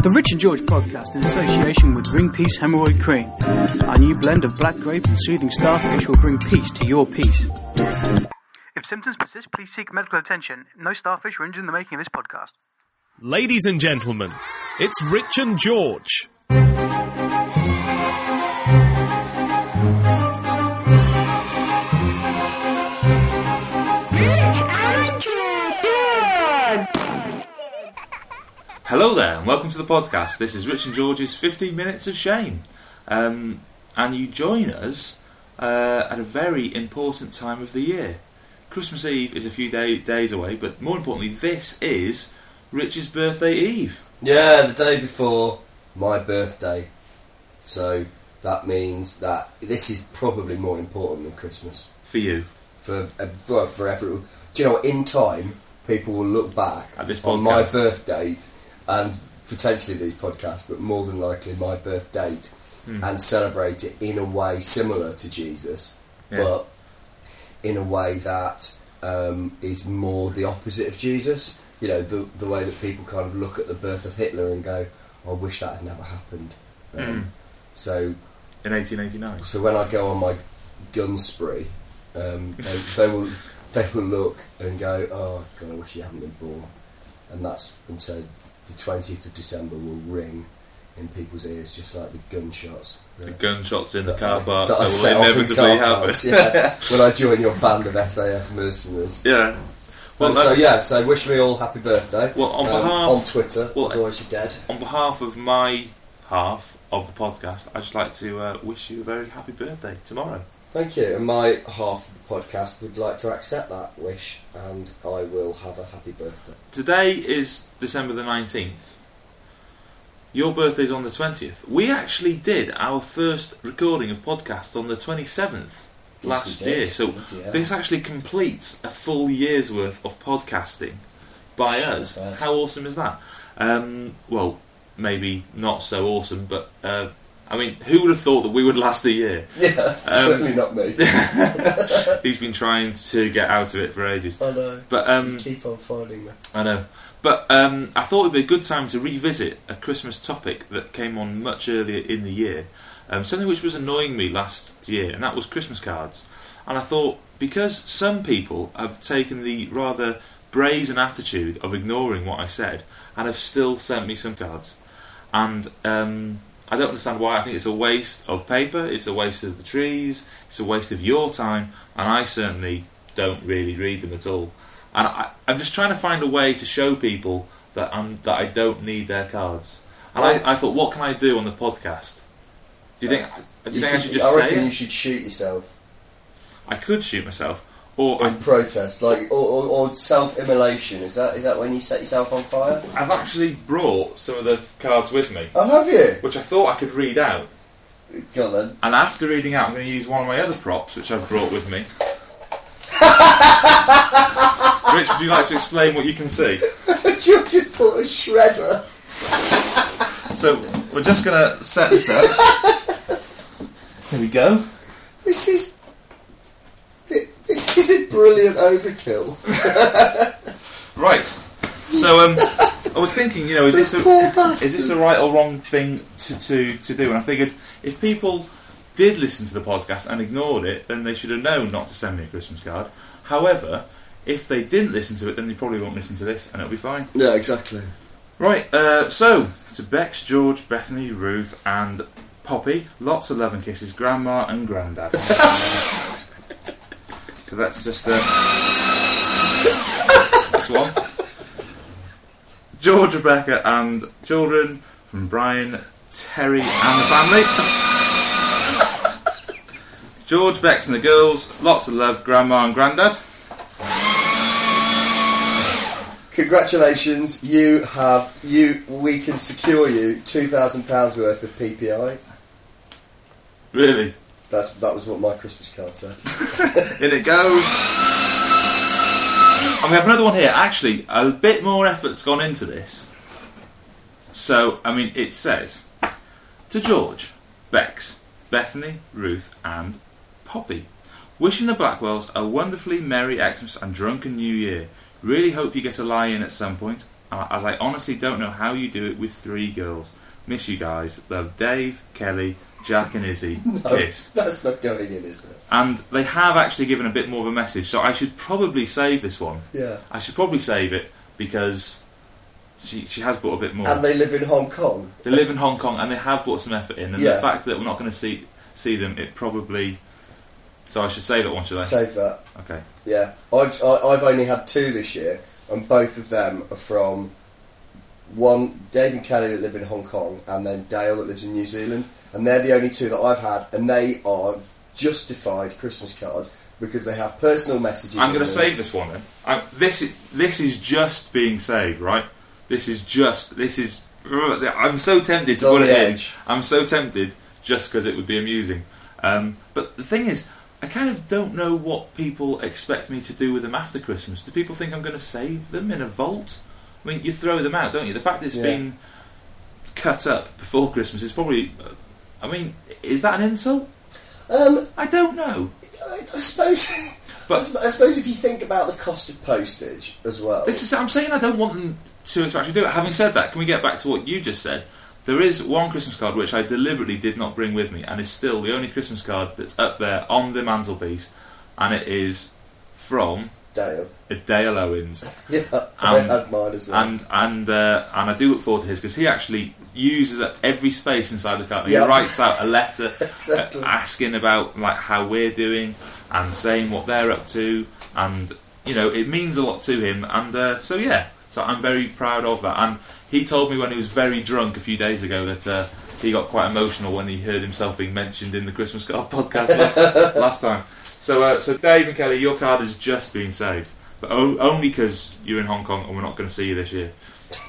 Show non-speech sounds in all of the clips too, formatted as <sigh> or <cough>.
The Rich and George podcast in association with Ring Peace Hemorrhoid Cream. Our new blend of black grape and soothing starfish will bring peace to your peace. If symptoms persist, please seek medical attention. No starfish were injured in the making of this podcast. Ladies and gentlemen, it's Rich and George. Hello there, and welcome to the podcast. This is Rich and George's 15 Minutes of Shame. Um, and you join us uh, at a very important time of the year. Christmas Eve is a few day, days away, but more importantly, this is Rich's birthday eve. Yeah, the day before my birthday. So that means that this is probably more important than Christmas For you. for uh, for, for everyone. Do you know what? In time, people will look back At this on my birthdays and potentially these podcasts, but more than likely my birth date, Hmm. and celebrate it in a way similar to Jesus, Yeah. but in a way that um, is more the opposite of Jesus. You know, the the way that people kind of look at the birth of Hitler and go, "I wish that had never happened." Um, Hmm. So, In 1889. so when I go on my gun spree, um, they, they will they will look and go, "Oh God, I wish you hadn't been born," and that's so the twentieth of December will ring in people's ears just like the gunshots. The gunshots in the car park that I that will inevitably happen. yeah, <laughs> when I join your band of SAS mercenaries. yeah. Well, so yeah, so wish me all happy birthday. Well, on um, behalf- on Twitter, well, otherwise you're dead. on behalf of my half of the podcast, I'd just like to uh, wish you a very happy birthday tomorrow. Thank you. And my half of the podcast would like to accept that wish, and I will have a happy birthday. Today is December the 19th. Your birthday's on the 20th. We actually did our first recording of podcast on the 27th last we year. So Bloody hell. this actually completes a full year's worth of podcasting by Shit, us. How awesome is that? Um, well, maybe not so awesome, but uh, I mean, who would have thought that we would last a year? <laughs> Yeah, Um, certainly not me. <laughs> He's been trying to get out of it for ages. I know. But um, Keep on finding me. I know. But um, I thought it'd be a good time to revisit a Christmas topic that came on much earlier in the year. Um, something which was annoying me last year, and that was Christmas cards. And I thought, because some people have taken the rather brazen attitude of ignoring what I said and have still sent me some cards. And um, I don't understand why. I think it's a waste of paper, it's a waste of the trees, it's a waste of your time, and I certainly don't really read them at all. And I, I'm just trying to find a way to show people that I'm that I don't need their cards. And I, I thought, what can I do on the podcast? Do you think? do you, think I should just say? I reckon say? you should shoot yourself I could shoot myself, or in I, protest, like or, or, or self-immolation. Is that is that when you set yourself on fire? I've actually brought some of the cards with me, Oh, have you? which I thought I could read out. Go on then. And after reading out, I'm going to use one of my other props, which I've brought with me. <laughs> Rich, would you like to explain what you can see? <laughs> you just put a shredder. So we're just going to set this up. <laughs> Here we go. This is thi- this is a brilliant overkill. <laughs> Right. So um, I was thinking, you know, is this a, is this a right or wrong thing to, to, to do? And I figured if people did listen to the podcast and ignored it, then they should have known not to send me a Christmas card. However, if they didn't listen to it, then they probably won't listen to this, and it'll be fine. yeah, exactly. Right. Uh, so to Bex, George, Bethany, Ruth, and Poppy, lots of love and kisses, Grandma and Grandad. <laughs> so that's just uh, this one. George, Rebecca, and children from Brian, Terry, and the family. George, Bex, and the girls, lots of love, Grandma and Grandad. Congratulations, you have you. We can secure you two thousand pounds worth of PPI. Really, That's that was what my Christmas card said. <laughs> in it goes. And we have another one here. Actually, a bit more effort's gone into this. So, I mean, it says to George, Bex, Bethany, Ruth, and Poppy, wishing the Blackwells a wonderfully merry Xmas and drunken New Year. Really hope you get a lie in at some point. Uh, as I honestly don't know how you do it with three girls. Miss you guys. Love Dave, Kelly, Jack, and Izzy. <laughs> No, Kiss. that's not going in, is it? And they have actually given a bit more of a message, so I should probably save this one. Yeah. I should probably save it because she she has put a bit more. And they live in Hong Kong. They live in Hong Kong and they have brought some effort in, and Yeah. the fact that we're not going to see see them, it probably. So I should save that one, should I? Save that. Okay. Yeah, I've I, I've only had two this year, and both of them are from one Dave and Kelly that live in Hong Kong, and then Dale that lives in New Zealand, and they're the only two that I've had, and they are justified Christmas cards because they have personal messages. I'm going to save this one then. I, this is, this is just being saved, right? This is just this is. I'm so tempted It's to put it in. edge. I'm so tempted just because it would be amusing. Um, but the thing is, I kind of don't know what people expect me to do with them after Christmas. Do people think I'm going to save them in a vault? I mean, you throw them out, don't you? The fact that it's Yeah. been cut up before Christmas is probably. I mean, is that an insult? Um, I don't know. I, I suppose. <laughs> But- I I suppose if you think about the cost of postage as well. This is. I'm saying I don't want them to, to actually do it. Having said that, can we get back to what you just said? There is one Christmas card which I deliberately did not bring with me, and is still the only Christmas card that's up there on the mantelpiece, and it is from Dale. Dale Owens. <laughs> Yeah, I Um, had mine as well. and and uh, and I do look forward to his because he actually uses up every space inside the. Yeah. He writes out a letter <laughs> Exactly. uh, asking about like how we're doing and saying what they're up to, and you know it means a lot to him. And uh, so yeah, so I'm very proud of that. And he told me when he was very drunk a few days ago that. Uh, he got quite emotional when he heard himself being mentioned in the Christmas card <laughs> podcast last, last time. So, uh, so Dave and Kelly, your card has just been saved, but o- only because you're in Hong Kong and we're not going to see you this year.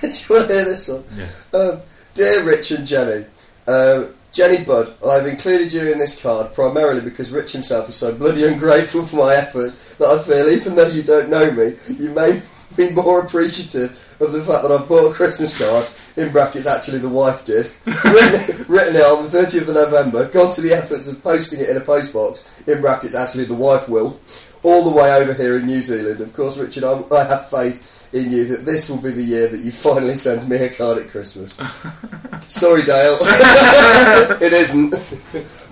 Do <laughs> you want to hear this one? Yeah. Um, dear Rich and Jenny, um, Jenny Budd, I've included you in this card primarily because Rich himself is so bloody ungrateful for my efforts that I feel even though you don't know me, you may <laughs> be more appreciative of the fact that I bought a Christmas card, in brackets actually the wife did, <laughs> written, written it on the 30th of November, gone to the efforts of posting it in a postbox, in brackets actually the wife will, all the way over here in New Zealand. Of course, Richard, I, I have faith in you that this will be the year that you finally send me a card at Christmas. <laughs> Sorry, Dale. it isn't.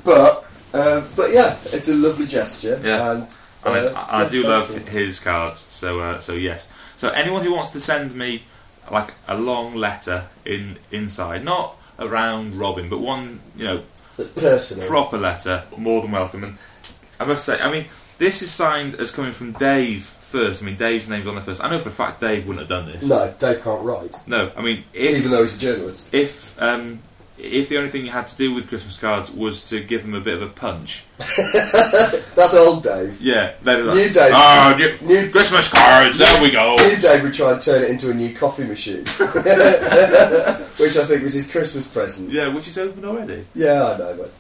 but uh, but yeah, it's a lovely gesture. Yeah. And I, mean, uh, I, I do love you. his cards, so uh, so yes. So anyone who wants to send me like a long letter in inside, not around Robin, but one you know personal. proper letter, more than welcome. And I must say, I mean, this is signed as coming from Dave first. I mean, Dave's name's on the first. I know for a fact Dave wouldn't have done this. no, Dave can't write, No, I mean, if even though he's a journalist. if um, if the only thing you had to do with Christmas cards was to give them a bit of a punch, <laughs> That's old Dave. yeah, then New Dave. Ah, new, New- Christmas cards. There we go. New Dave would try and turn it into a new coffee machine, <laughs> <laughs> which I think was his Christmas present. Yeah, which is open already. Yeah, I know, but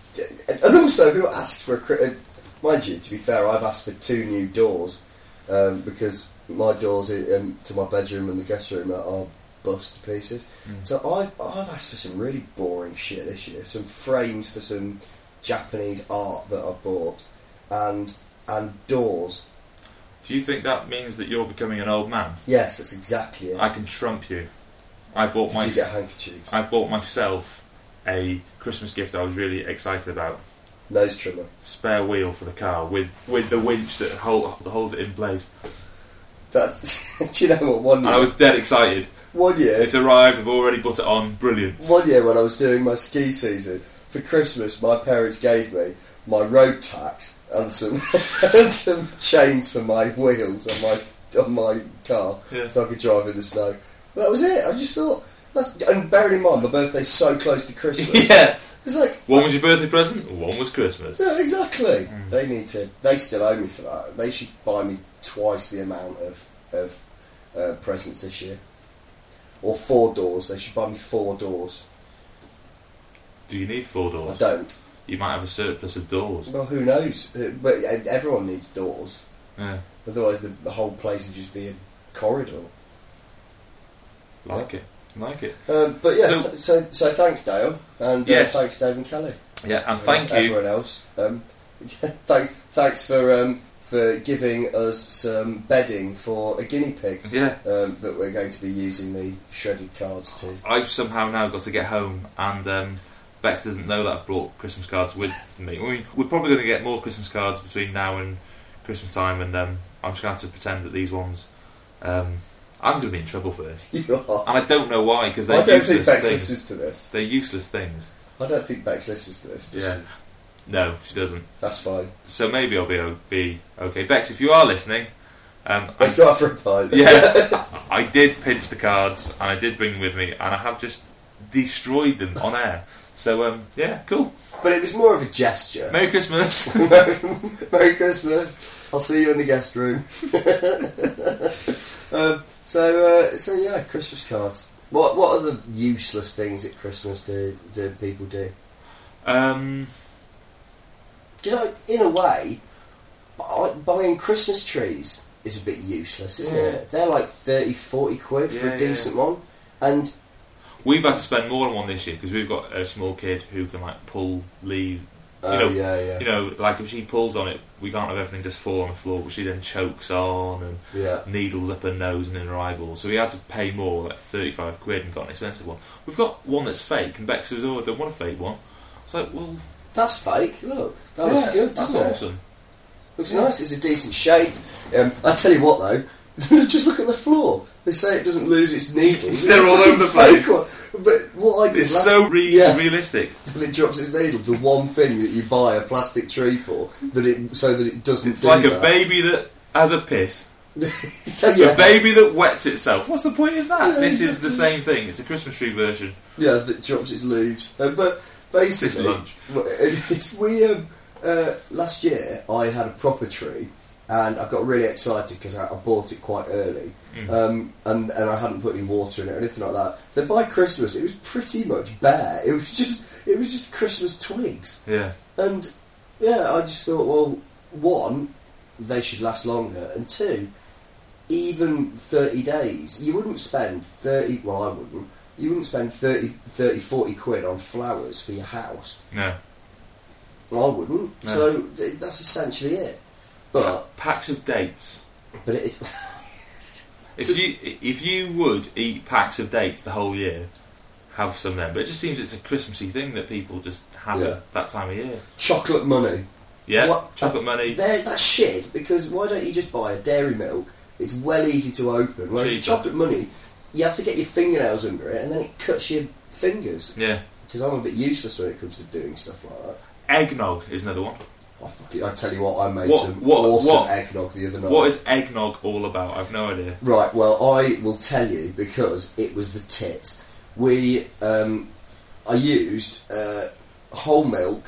and also who asked for a uh, mind you? To be fair, I've asked for two new doors um, because my doors um, to my bedroom and the guest room are bust to pieces. Hmm. So I I've asked for some really boring shit this year. Some frames for some Japanese art that I bought, and and doors. Do you think that means that you're becoming an old man? Yes, that's exactly it. I can trump you. I bought Did my you get handkerchiefs? I bought myself a Christmas gift I was really excited about. Nose trimmer. Spare wheel for the car with with the winch that hold, that holds it in place. That's. <laughs> do you know what? One year, I was dead excited. one year, It's arrived. I've already put it on. Brilliant. One year when I was doing my ski season, for Christmas, my parents gave me my road tax and some <laughs> and some chains for my wheels on my on my car, Yeah. so I could drive in the snow. That was it. I just thought that's and bearing in mind my birthday's so close to Christmas. <laughs> yeah. it's like One was your birthday present. One was Christmas. yeah, exactly. They need to. They still owe me for that. They should buy me twice the amount of of uh, presents this year, or four doors. They should buy me four doors. Do you need four doors? I don't. You might have a surplus of doors. Well, who knows? Uh, But everyone needs doors. Yeah. Otherwise, the, the whole place would just be a corridor. Like it. Like it. Um, but yes, So- so, so, thanks, Dale, and uh, thanks, Dave and Kelly. Yeah. And thank and you. everyone else. Um, <laughs> thanks, thanks for um, for giving us some bedding for a guinea pig Yeah. um, that we're going to be using the shredded cards to. I've somehow now got to get home, and um, Bex doesn't know that I've brought Christmas cards with me. I mean, we're probably going to get more Christmas cards between now and Christmas time, and um, I'm just going to have to pretend that these ones. Um, I'm going to be in trouble for this, <laughs> You are. and I don't know why because they're I don't useless think Bex things. listens to this. They're useless things. I don't think Bex listens to this. does Yeah. she? No, she doesn't. That's fine. So maybe I'll be o- be okay. Bex, if you are listening, um, I- Let's go out for a pint. yeah, I <laughs> I did pinch the cards and I did bring them with me, and I have just destroyed them on air. So um, yeah, cool. But it was more of a gesture. Merry Christmas. <laughs> Merry Christmas. I'll see you in the guest room. <laughs> um, so, uh, so yeah, Christmas cards. What what are the useless things at Christmas do do people do? um, Because in a way, buying Christmas trees is a bit useless, isn't Yeah. it? They're like 30, 40 quid for Yeah, a decent one, and we've had to spend more on one this year because we've got a small kid who can like pull, leave. Oh know, yeah, yeah, You know, like if she pulls on it, we can't have everything just fall on the floor. But she then chokes on and yeah. needles up her nose and in her eyeballs. So we had to pay more, like thirty-five quid, and got an expensive one. We've got one that's fake, and Bex says, "Oh, I don't want a fake one." It's like, well, That's fake. Look, that yeah, looks good, That's doesn't it? awesome. Looks nice. It's a decent shape. Um, I tell you what, though, <laughs> just look at the floor. They say it doesn't lose its needles. <laughs> They're all over the fake place. But what I did It's last, so re- yeah, realistic. and it drops its needles. The one thing that you buy a plastic tree for, that it so that it doesn't. It's do like a baby that has a piss. <laughs> so yeah, A baby that wets itself. What's the point of that? Yeah, this is the same thing. It's a Christmas tree version. yeah, that drops its leaves. Uh, but basically, lunch. it's we. Um, uh, last year, I had a proper tree, and I got really excited because I, I bought it quite early, Mm. um, and and I hadn't put any water in it or anything like that. So by Christmas, it was pretty much bare. It was just it was just Christmas twigs, Yeah. and yeah, I just thought, well, one, they should last longer, and two, even 30 days, you wouldn't spend 30, well, I wouldn't, you wouldn't spend 30, 30 40 quid on flowers for your house. No. I wouldn't. No. So that's essentially it. But, Packs of dates. but it's, <laughs> If you if you would eat packs of dates the whole year, have some then. But it just seems it's a Christmassy thing that people just have Yeah. it that time of year. chocolate money. Yeah. What- Chocolate money. That's shit, because why don't you just buy a dairy milk? It's well easy to open. Whereas Cheaper. chocolate money, you have to get your fingernails under it, and then it cuts your fingers. Yeah. Because I'm a bit useless when it comes to doing stuff like that. Eggnog is another one. I, tell you what, I made What- some what- awesome what- eggnog the other night. What is eggnog all about? I've no idea. Right, well, I will tell you because it was the tits. We, um, I used uh, whole milk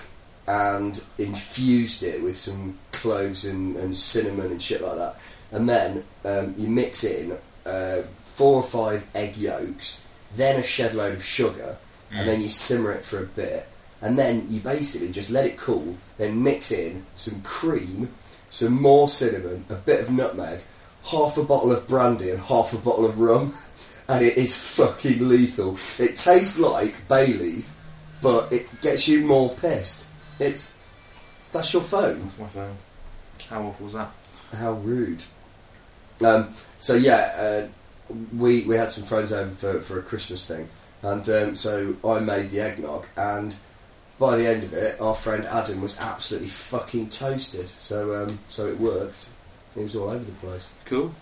and infused it with some cloves and, and cinnamon and shit like that. And then um, you mix in uh, four or five egg yolks, then a shed load of sugar, and then you simmer it for a bit. And then you basically just let it cool, then mix in some cream, some more cinnamon, a bit of nutmeg, half a bottle of brandy, and half a bottle of rum. <laughs> And it is fucking lethal. It tastes like Bailey's, but it gets you more pissed. It's. That's your phone. That's my phone. How awful was that? How rude. Um, so yeah, uh, we we had some friends over for, for a Christmas thing, and um, so I made the eggnog, and by the end of it, our friend Adam was absolutely fucking toasted. So um, so it worked. He was all over the place. Cool.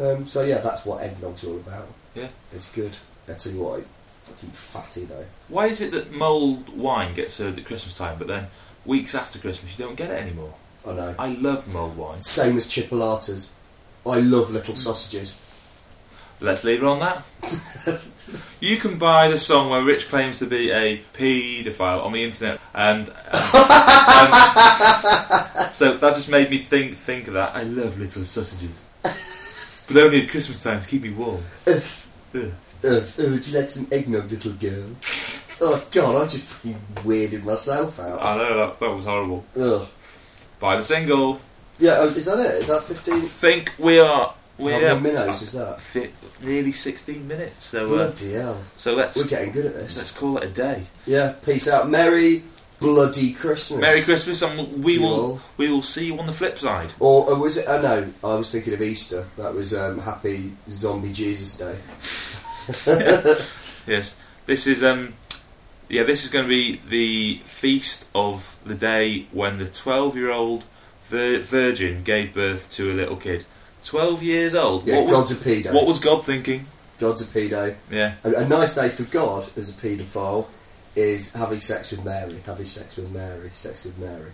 Um, so yeah, that's what eggnog's all about. Yeah. It's good. I tell you what, fucking fatty though. Why is it that mulled wine gets served at Christmas time, but then weeks after Christmas you don't get it anymore? I know. I love mulled wine. Same as chipolatas. I love little sausages. Let's leave it on that. <laughs> you can buy the song where Rich claims to be a paedophile on the internet, and, um, um, <laughs> so that just made me think think of that. I love little sausages, but only at Christmas time to keep me warm. Ugh. Uh, would you like some eggnog, little girl? Oh God, I just fucking weirded myself out. I know that that was horrible. Ugh. Buy the single. Yeah, oh, is that it? Is that fifteen? I think we are. We How many minutes is that? Fit, nearly sixteen minutes. So uh, Bloody hell! so let's We're getting good at this. let's call it a day. Yeah. Peace out, Merry bloody Christmas. Merry Christmas, and we will all. we will see you on the flip side. Or, or was it? Oh no, I was thinking of Easter. That was um, Happy Zombie Jesus Day. <laughs> Yes, this is um, yeah, this is going to be the feast of the day when the twelve-year-old vir- virgin gave birth to a little kid. Twelve years old. Yeah, what God's was, a pedo. What was God thinking? God's a pedo. Yeah, A, a nice day for God as a paedophile is having sex with Mary. Having sex with Mary. Sex with Mary.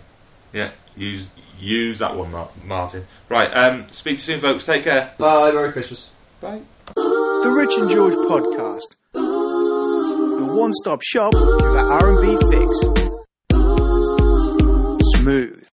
yeah. Use use that one, Martin. Right. Um, speak to you soon, folks. Take care. Bye. Merry Christmas. Bye. The Rich and George podcast. Your one-stop shop for the R&B fix. Smooth.